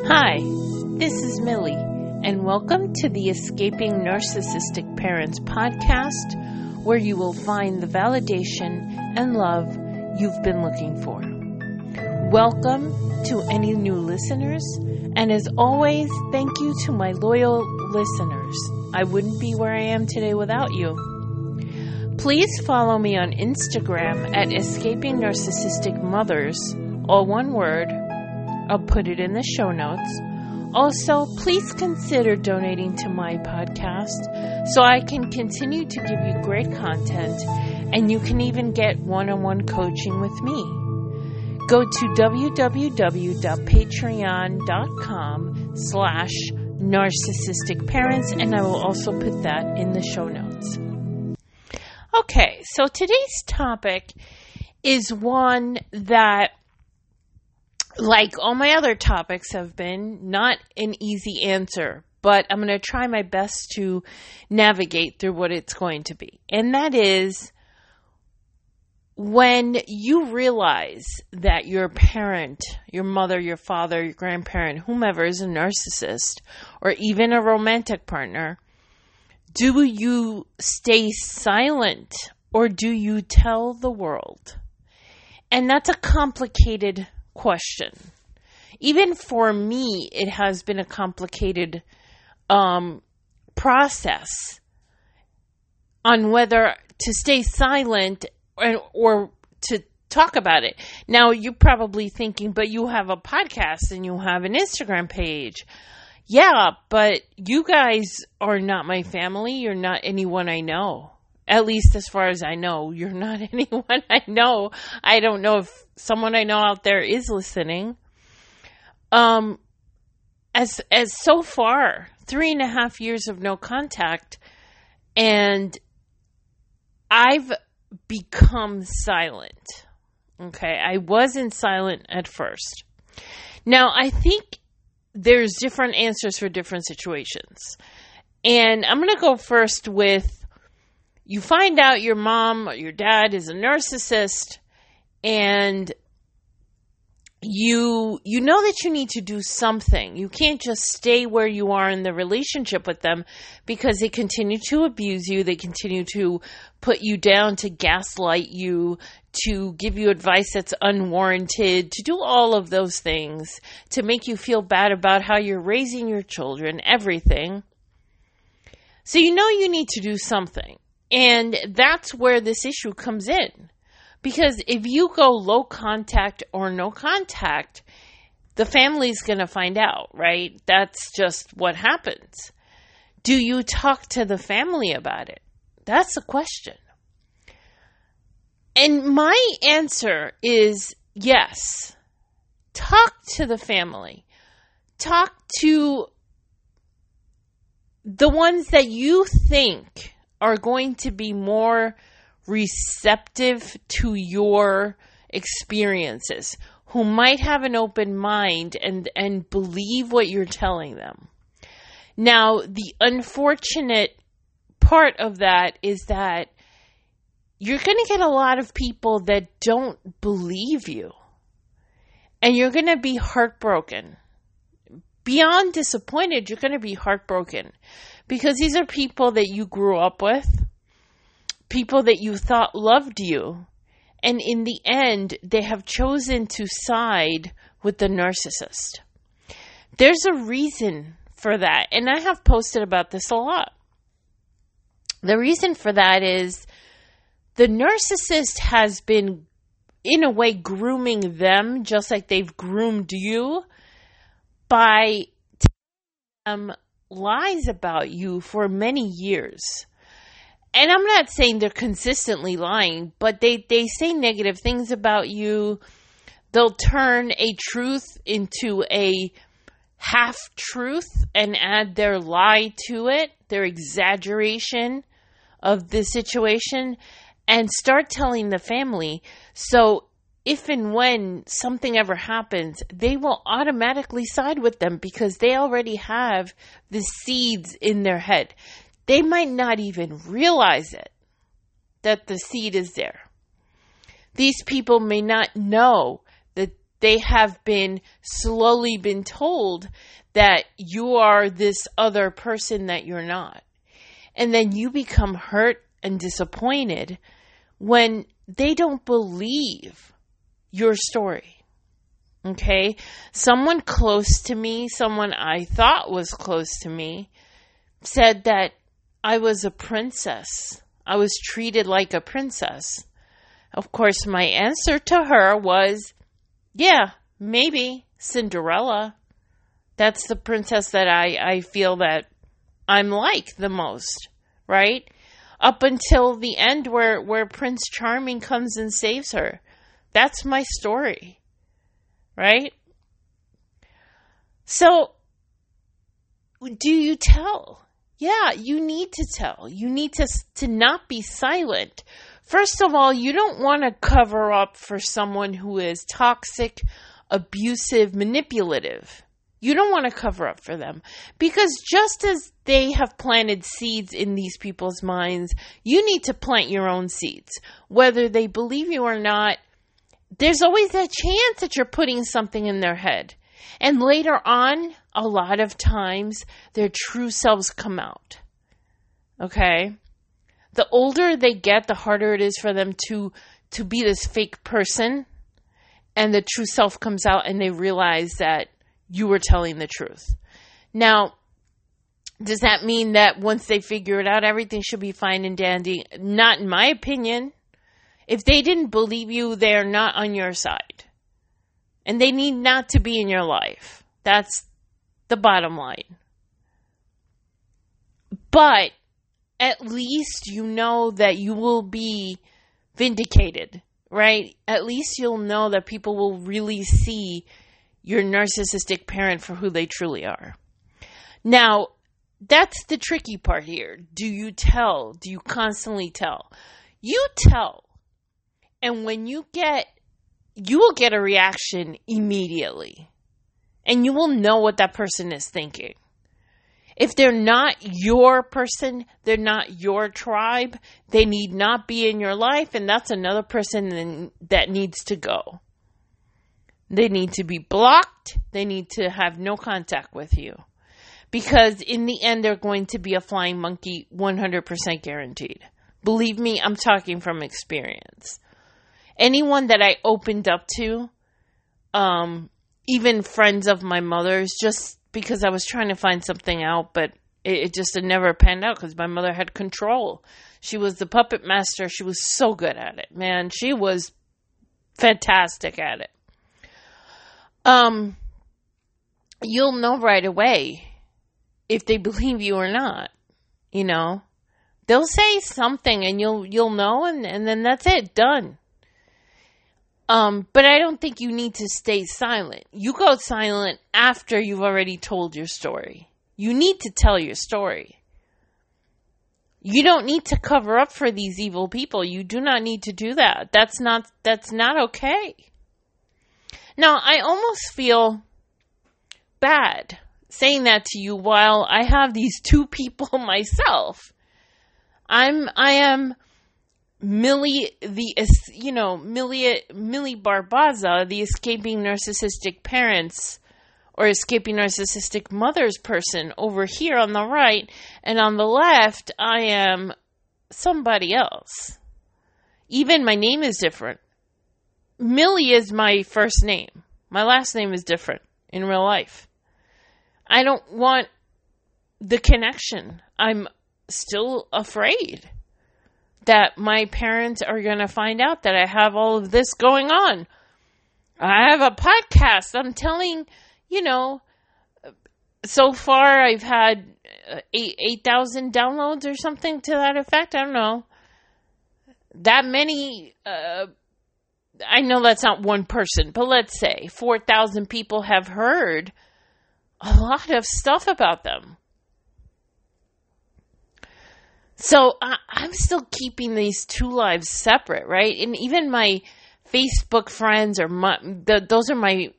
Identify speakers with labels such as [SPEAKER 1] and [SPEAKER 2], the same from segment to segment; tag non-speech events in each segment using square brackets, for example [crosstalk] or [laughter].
[SPEAKER 1] Hi, this is Millie, and welcome to the Escaping Narcissistic Parents podcast, where you will find the validation and love you've been looking for. Welcome to any new listeners, and as always, thank you to my loyal listeners. I wouldn't be where I am today without you. Please follow me on Instagram at Escaping Narcissistic Mothers, all one word I'll put it in the show notes. Also, please consider donating to my podcast so I can continue to give you great content and you can even get one-on-one coaching with me. Go to www.patreon.com slash narcissistic parents and I will also put that in the show notes. Okay, so today's topic is one that like all my other topics have been, not an easy answer, but I'm going to try my best to navigate through what it's going to be. And that is when you realize that your parent, your mother, your father, your grandparent, whomever is a narcissist or even a romantic partner, do you stay silent or do you tell the world? And that's a complicated question. Even for me, it has been a complicated um, process on whether to stay silent or, or to talk about it. Now, you're probably thinking, but you have a podcast and you have an Instagram page. Yeah, but you guys are not my family. You're not anyone I know. At least as far as I know, you're not [laughs] anyone I know. I don't know if someone I know out there is listening. Um, as as so far, three and a half years of no contact, and I've become silent. Okay, I wasn't silent at first. Now I think there's different answers for different situations, and I'm to go first with you find out your mom or your dad is a narcissist and you you know that you need to do something. You can't just stay where you are in the relationship with them because they continue to abuse you, they continue to put you down to gaslight you, to give you advice that's unwarranted, to do all of those things, to make you feel bad about how you're raising your children, everything. So you know you need to do something. And that's where this issue comes in. Because if you go low contact or no contact, the family's going to find out, right? That's just what happens. Do you talk to the family about it? That's the question. And my answer is yes. Talk to the family. Talk to the ones that you think are going to be more receptive to your experiences, who might have an open mind and, and believe what you're telling them. Now, the unfortunate part of that is that you're going to get a lot of people that don't believe you. And you're going to be heartbroken. Beyond disappointed, you're going to be heartbroken because these are people that you grew up with, people that you thought loved you, and in the end, they have chosen to side with the narcissist. There's a reason for that, and I have posted about this a lot. The reason for that is the narcissist has been, in a way, grooming them just like they've groomed you by telling them lies about you for many years. And I'm not saying they're consistently lying, but they, they say negative things about you. They'll turn a truth into a half truth and add their lie to it, their exaggeration of the situation, and start telling the family. So if and when something ever happens, they will automatically side with them because they already have the seeds in their head. They might not even realize it that the seed is there. These people may not know that they have been slowly been told that you are this other person that you're not. And then you become hurt and disappointed when they don't believe your story. Okay? Someone close to me, someone I thought was close to me, said that I was a princess. I was treated like a princess. Of course, my answer to her was, yeah, maybe Cinderella. That's the princess that I, I feel that I'm like the most, right? Up until the end where, where Prince Charming comes and saves her. That's my story, right? So, do you tell? Yeah, you need to tell. You need to, to not be silent. First of all, you don't want to cover up for someone who is toxic, abusive, manipulative. You don't want to cover up for them because just as they have planted seeds in these people's minds, you need to plant your own seeds. Whether they believe you or not, there's always that chance that you're putting something in their head. And later on, a lot of times, their true selves come out. Okay? The older they get, the harder it is for them to to be this fake person and the true self comes out and they realize that you were telling the truth. Now, does that mean that once they figure it out, everything should be fine and dandy? Not in my opinion. If they didn't believe you, they're not on your side. And they need not to be in your life. That's the bottom line. But at least you know that you will be vindicated, right? At least you'll know that people will really see your narcissistic parent for who they truly are. Now, that's the tricky part here. Do you tell? Do you constantly tell? You tell. And when you get, you will get a reaction immediately. And you will know what that person is thinking. If they're not your person, they're not your tribe, they need not be in your life, and that's another person that needs to go. They need to be blocked. They need to have no contact with you. Because in the end, they're going to be a flying monkey 100% guaranteed. Believe me, I'm talking from experience. Anyone that I opened up to, um, even friends of my mother's, just because I was trying to find something out, but it, it just it never panned out because my mother had control. She was the puppet master. She was so good at it, man. She was fantastic at it um, you'll know right away if they believe you or not. You know, they'll say something and you'll you'll know, and and then that's it, done. Um, but I don't think you need to stay silent. You go silent after you've already told your story. You need to tell your story. You don't need to cover up for these evil people. You do not need to do that. That's not that's not okay. Now, I almost feel bad saying that to you while I have these two [laughs] people myself. I'm I am Millie the you know Millie Millie Barbaza, the escaping narcissistic parents or escaping narcissistic mothers person over here on the right, and on the left I am somebody else. Even my name is different. Millie is my first name. My last name is different in real life. I don't want the connection. I'm still afraid that my parents are going to find out that I have all of this going on. I have a podcast. I'm telling, you know, so far I've had uh, 8,000 downloads or something to that effect. I don't know. That many uh, I know that's not one person, but let's say 4,000 people have heard a lot of stuff about them. So I, am still keeping these two lives separate, right? And even my Facebook friends or my, the, those are my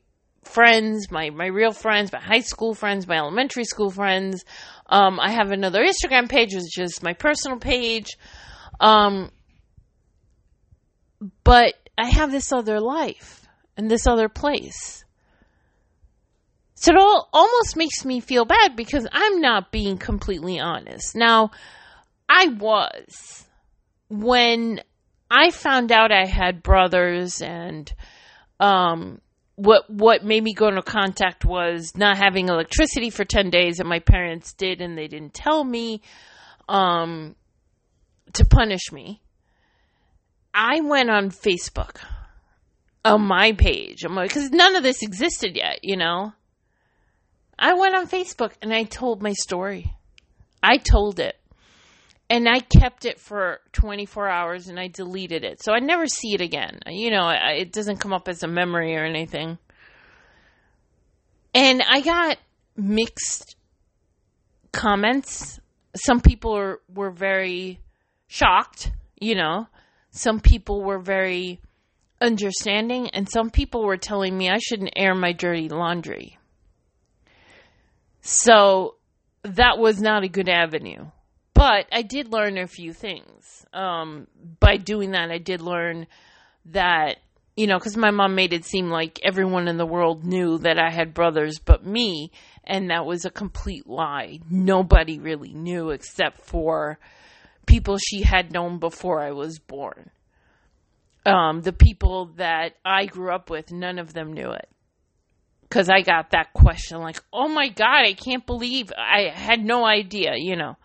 [SPEAKER 1] friends, my, my real friends, my high school friends, my elementary school friends. Um, I have another Instagram page, which is my personal page. Um, but I have this other life. and this other place. So it all almost makes me feel bad because I'm not being completely honest. Now, I was when I found out I had brothers and um what what made me go into contact was not having electricity for 10 days and my parents did and they didn't tell me um to punish me. I went on Facebook on my page. I'm like, because none of this existed yet, you know. I went on Facebook and I told my story. I told it. And I kept it for 24 hours and I deleted it. So I never see it again. You know, it doesn't come up as a memory or anything. And I got mixed comments. Some people were, were very shocked, you know. Some people were very understanding, and some people were telling me I shouldn't air my dirty laundry. So that was not a good avenue. But I did learn a few things. Um, by doing that, I did learn that, you know, because my mom made it seem like everyone in the world knew that I had brothers but me, and that was a complete lie. Nobody really knew except for people she had known before I was born. Um, the people that I grew up with, none of them knew it. Because I got that question, like, oh my God, I can't believe I had no idea, you know.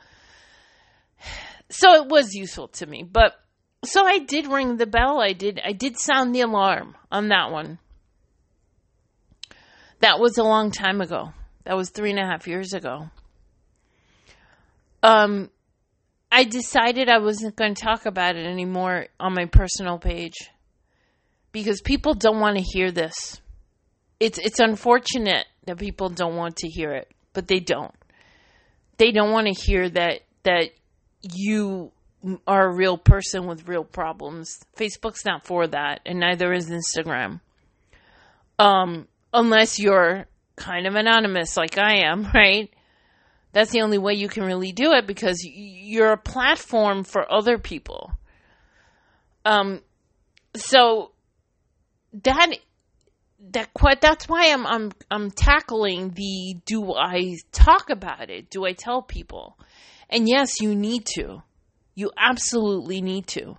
[SPEAKER 1] So it was useful to me. But so I did ring the bell. I did I did sound the alarm on that one. That was a long time ago. That was three and a half years ago. Um I decided I wasn't going to talk about it anymore on my personal page because people don't want to hear this. It's it's unfortunate that people don't want to hear it, but they don't. They don't want to hear that that you are a real person with real problems. Facebook's not for that, and neither is Instagram. Um, unless you're kind of anonymous like I am, [laughs] right? That's the only way you can really do it because you're a platform for other people. Um, so that that quite that's why I'm I'm I'm tackling the do I talk about it? Do I tell people? And yes, you need to. You absolutely need to.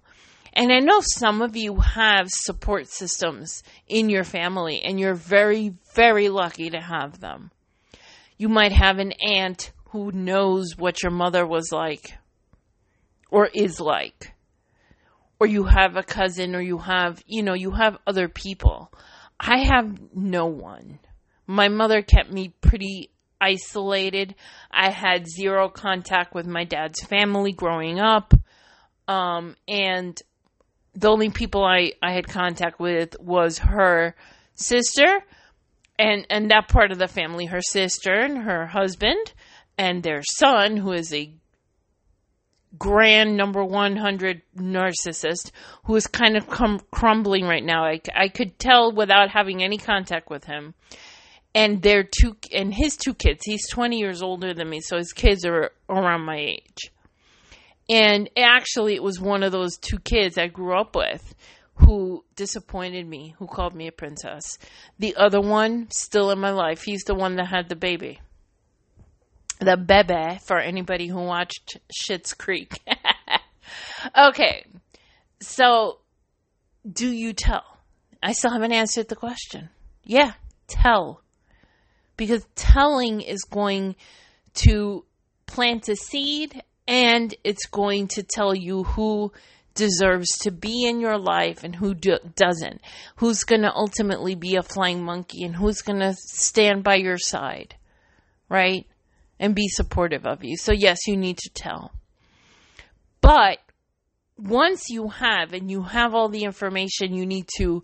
[SPEAKER 1] And I know some of you have support systems in your family and you're very very lucky to have them. You might have an aunt who knows what your mother was like or is like. Or you have a cousin or you have, you know, you have other people. I have no one. My mother kept me pretty isolated. I had zero contact with my dad's family growing up. Um, and the only people I, I had contact with was her sister and, and that part of the family, her sister and her husband and their son, who is a grand number 100 narcissist who is kind of crumbling right now. I, I could tell without having any contact with him. And their two and his two kids. He's 20 years older than me, so his kids are around my age. And actually, it was one of those two kids I grew up with who disappointed me, who called me a princess. The other one, still in my life, he's the one that had the baby the bebe for anybody who watched Schitt's Creek. [laughs] okay, so do you tell? I still haven't answered the question. Yeah, tell. Because telling is going to plant a seed and it's going to tell you who deserves to be in your life and who do- doesn't. Who's going to ultimately be a flying monkey and who's going to stand by your side. Right? and be supportive of you. So, yes, you need to tell. But once you have and you have all the information, you need to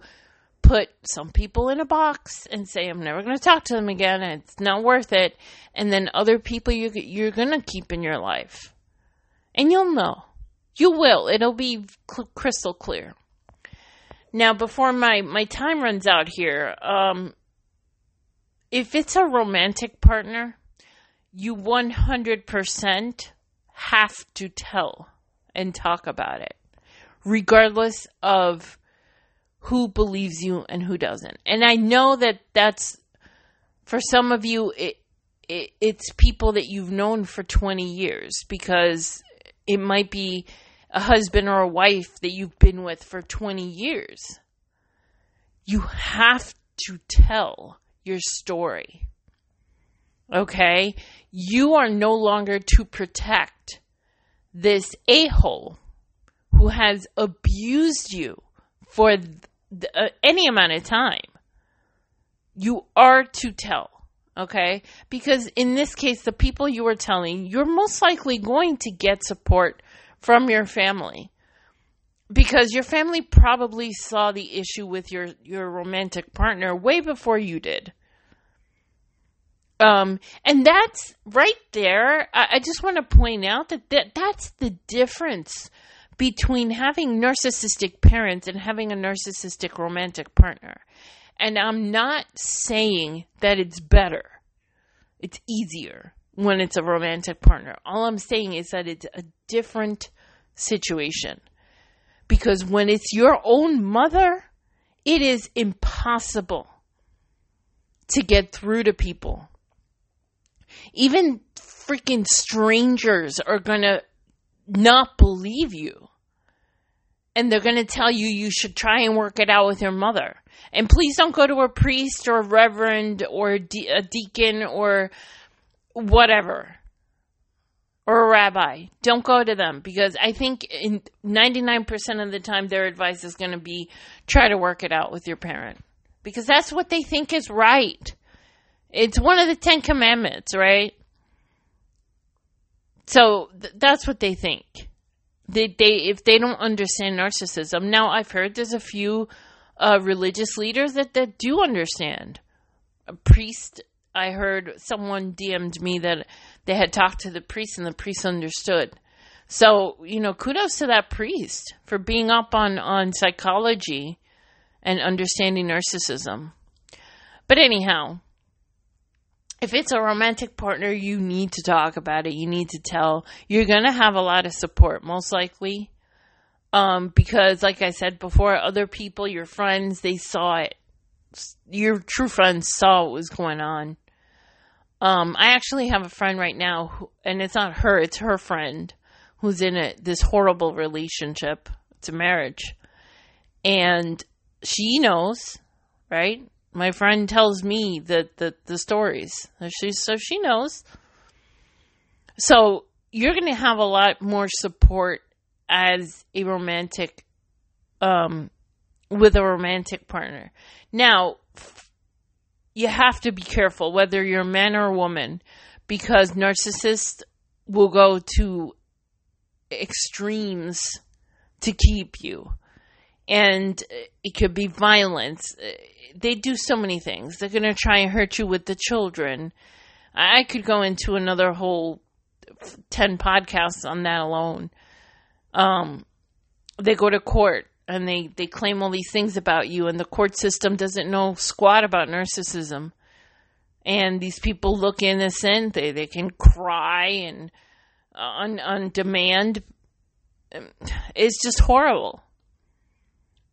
[SPEAKER 1] put some people in a box and say, I'm never going to talk to them again. It's not worth it. And then other people you, you're going to keep in your life. And you'll know. You will. It'll be cl- crystal clear. Now, before my, my time runs out here, um, if it's a romantic partner, you 100% have to tell and talk about it, regardless of who believes you and who doesn't. And I know that that's for some of you it, it it's people that you've known for 20 years because it might be a husband or a wife that you've been with for 20 years. You have to tell your story. Okay? You are no longer to protect this a hole who has abused you for uh, any amount of time. You are to tell. Okay? Because in this case, the people you are telling, you're most likely going to get support from your family because your family probably saw the issue with your your romantic partner way before you did um and that's right there i, I just want to point out that, that that's the difference between having narcissistic parents and having a narcissistic romantic partner. And i'm not saying that it's better. It's easier when it's a romantic partner. All i'm saying is that it's a different situation. Because when it's your own mother, it is impossible to get through to people. Even freaking strangers are going to not believe you. And they're going to tell you you should try and work it out with your mother. And please don't go to a priest or a reverend or a, de- a deacon or whatever or a rabbi. Don't go to them because I think in 99% of the time their advice is going to be try to work it out with your parent because that's what they think is right. It's one of the 10 commandments, right? So th- that's what they think. They, they if they don't understand narcissism. Now I've heard there's a few uh, religious leaders that that do understand. A priest I heard someone DM'd me that they had talked to the priest and the priest understood. So, you know, kudos to that priest for being up on, on psychology and understanding narcissism. But anyhow, if it's a romantic partner, you need to talk about it. You need to tell. You're going to have a lot of support, most likely. Um, because, like I said before, other people, your friends, they saw it. Your true friends saw what was going on. Um, I actually have a friend right now, who, and it's not her, it's her friend who's in a, this horrible relationship. It's a marriage. And she knows, right? My friend tells me the, the, the stories. She, so she knows. So you're going to have a lot more support as a romantic, um, with a romantic partner. Now, you have to be careful whether you're a man or a woman because narcissists will go to extremes to keep you. And it could be violence. They do so many things. They're going to try and hurt you with the children. I could go into another whole 10 podcasts on that alone. Um, they go to court and they, they claim all these things about you, and the court system doesn't know squat about narcissism. And these people look innocent, they, they can cry and uh, on, on demand. It's just horrible.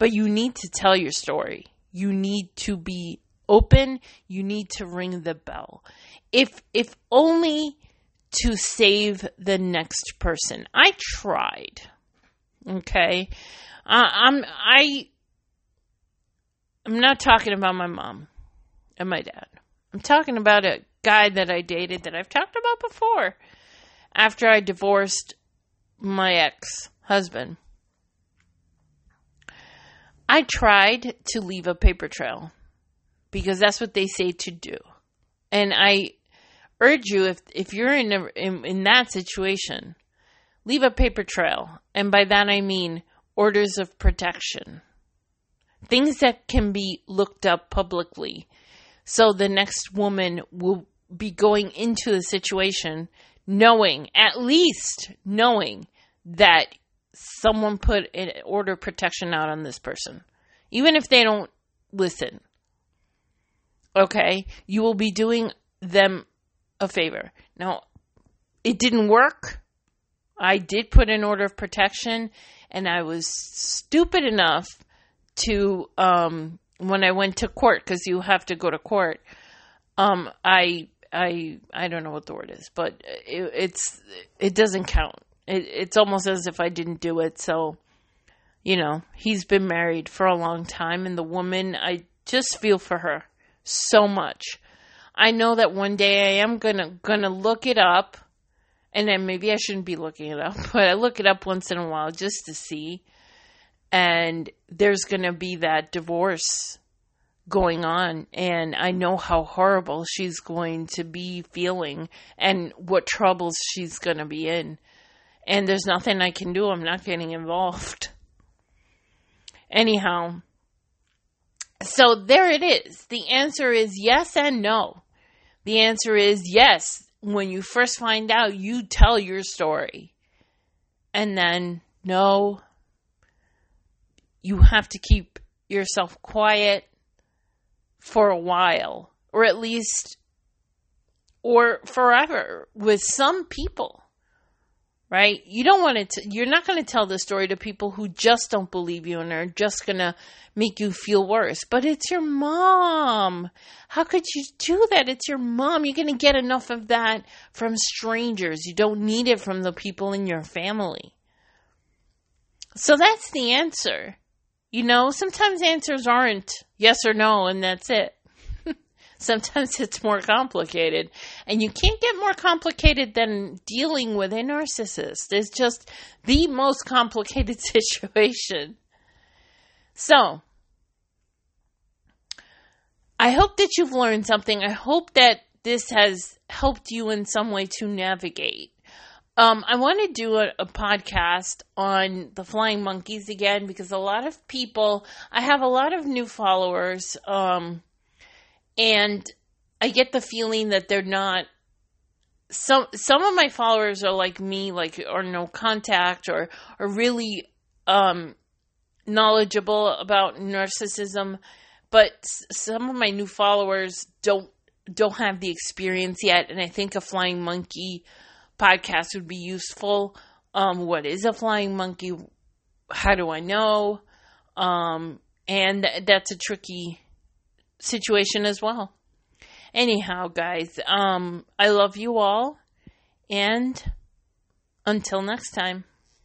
[SPEAKER 1] But you need to tell your story. You need to be open. You need to ring the bell. If if only to save the next person. I tried. Okay. Uh, I'm I I'm not talking about my mom and my dad. I'm talking about a guy that I dated that I've talked about before. After I divorced my ex husband, I tried to leave a paper trail because that's what they say to do. And I urge you if if you're in a, in, in that situation, leave a paper trail. And by that I mean orders of protection, things that can be looked up publicly. So the next woman will be going into the situation knowing, at least knowing, that someone put an order of protection out on this person. Even if they don't listen. Okay? You will be doing them a favor. Now, it didn't work. I did put an order of protection and I was stupid enough to um, when I went to court because you have to go to court. Um, I I I don't know what the word is, but it, it's it doesn't count. It, it's almost as if I didn't do it. So, you know, he's been married for a long time, and the woman I just feel for her so much. I know that one day I am gonna gonna look it up, and then maybe I shouldn't be looking it up, [laughs] but I look it up once in a while just to see. And there's gonna be that divorce going on, and I know how horrible she's going to be feeling and what troubles she's gonna be in. And there's nothing I can do. I'm not getting involved. Anyhow, so there it is. The answer is yes and no. The answer is yes. When you first find out, you tell your story. And then no, you have to keep yourself quiet for a while, or at least, or forever with some people right? You don't want to, you're not going to tell the story to people who just don't believe you and are just going to make you feel worse. But it's your mom. How could you do that? It's your mom. You're going to get enough of that from strangers. You don't need it from the people in your family. So that's the answer. You know, sometimes answers aren't yes or no, and that's it sometimes it's more complicated. And you can't get more complicated than dealing with a narcissist. It's just the most complicated [laughs] situation. So, I hope that you've learned something. I hope that this has helped you in some way to navigate. Um, I want to do a, a, podcast on the flying monkeys again because a lot of people, I have a lot of new followers. Um, and I get the feeling that they're not some some of my followers are like me like or no contact or are really um knowledgeable about narcissism but some of my new followers don't don't have the experience yet. And I think a flying monkey podcast would be useful. Um what is a flying monkey? How do I know? Um and that's a tricky situation as well. Anyhow, guys, um, I love you all, and until next time.